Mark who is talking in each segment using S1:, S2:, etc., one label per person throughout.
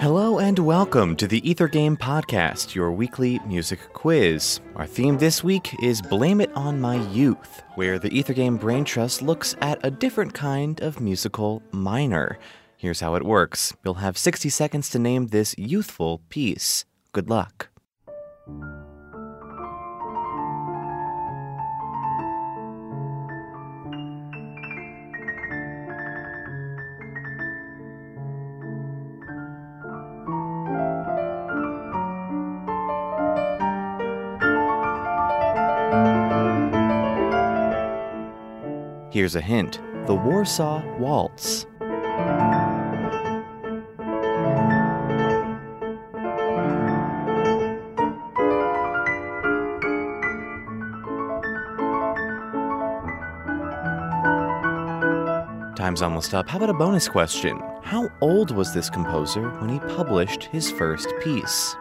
S1: Hello and welcome to the Ether Game Podcast, your weekly music quiz. Our theme this week is Blame It on My Youth, where the Ether Game Brain Trust looks at a different kind of musical minor. Here's how it works you'll have 60 seconds to name this youthful piece. Good luck. Here's a hint the Warsaw Waltz. Time's almost up. How about a bonus question? How old was this composer when he published his first piece?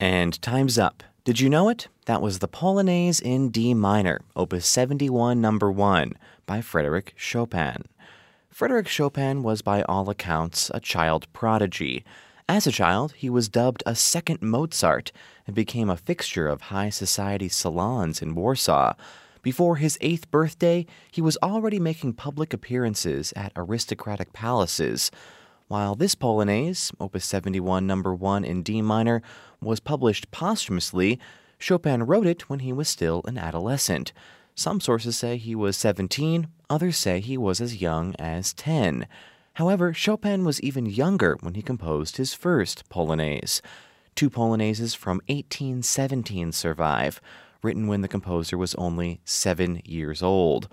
S1: And time's up. Did you know it? That was the Polonaise in D minor, opus 71, number 1, by Frederic Chopin. Frederic Chopin was, by all accounts, a child prodigy. As a child, he was dubbed a second Mozart and became a fixture of high society salons in Warsaw. Before his eighth birthday, he was already making public appearances at aristocratic palaces. While this Polonaise, Opus 71, number 1 in D minor, was published posthumously, Chopin wrote it when he was still an adolescent. Some sources say he was 17, others say he was as young as 10. However, Chopin was even younger when he composed his first Polonaise. Two Polonaises from 1817 survive, written when the composer was only seven years old.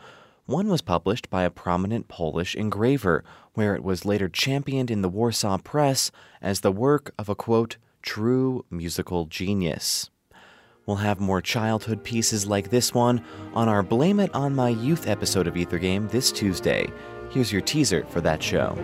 S1: One was published by a prominent Polish engraver, where it was later championed in the Warsaw press as the work of a quote, true musical genius. We'll have more childhood pieces like this one on our Blame It on My Youth episode of Ether Game this Tuesday. Here's your teaser for that show.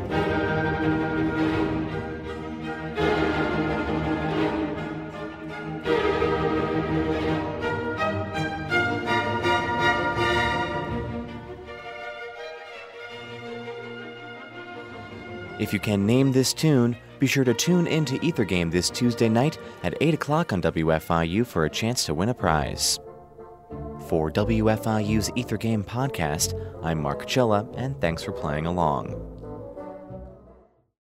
S1: If you can name this tune, be sure to tune in to Ether Game this Tuesday night at 8 o'clock on WFIU for a chance to win a prize. For WFIU's Ether Game podcast, I'm Mark Chilla, and thanks for playing along.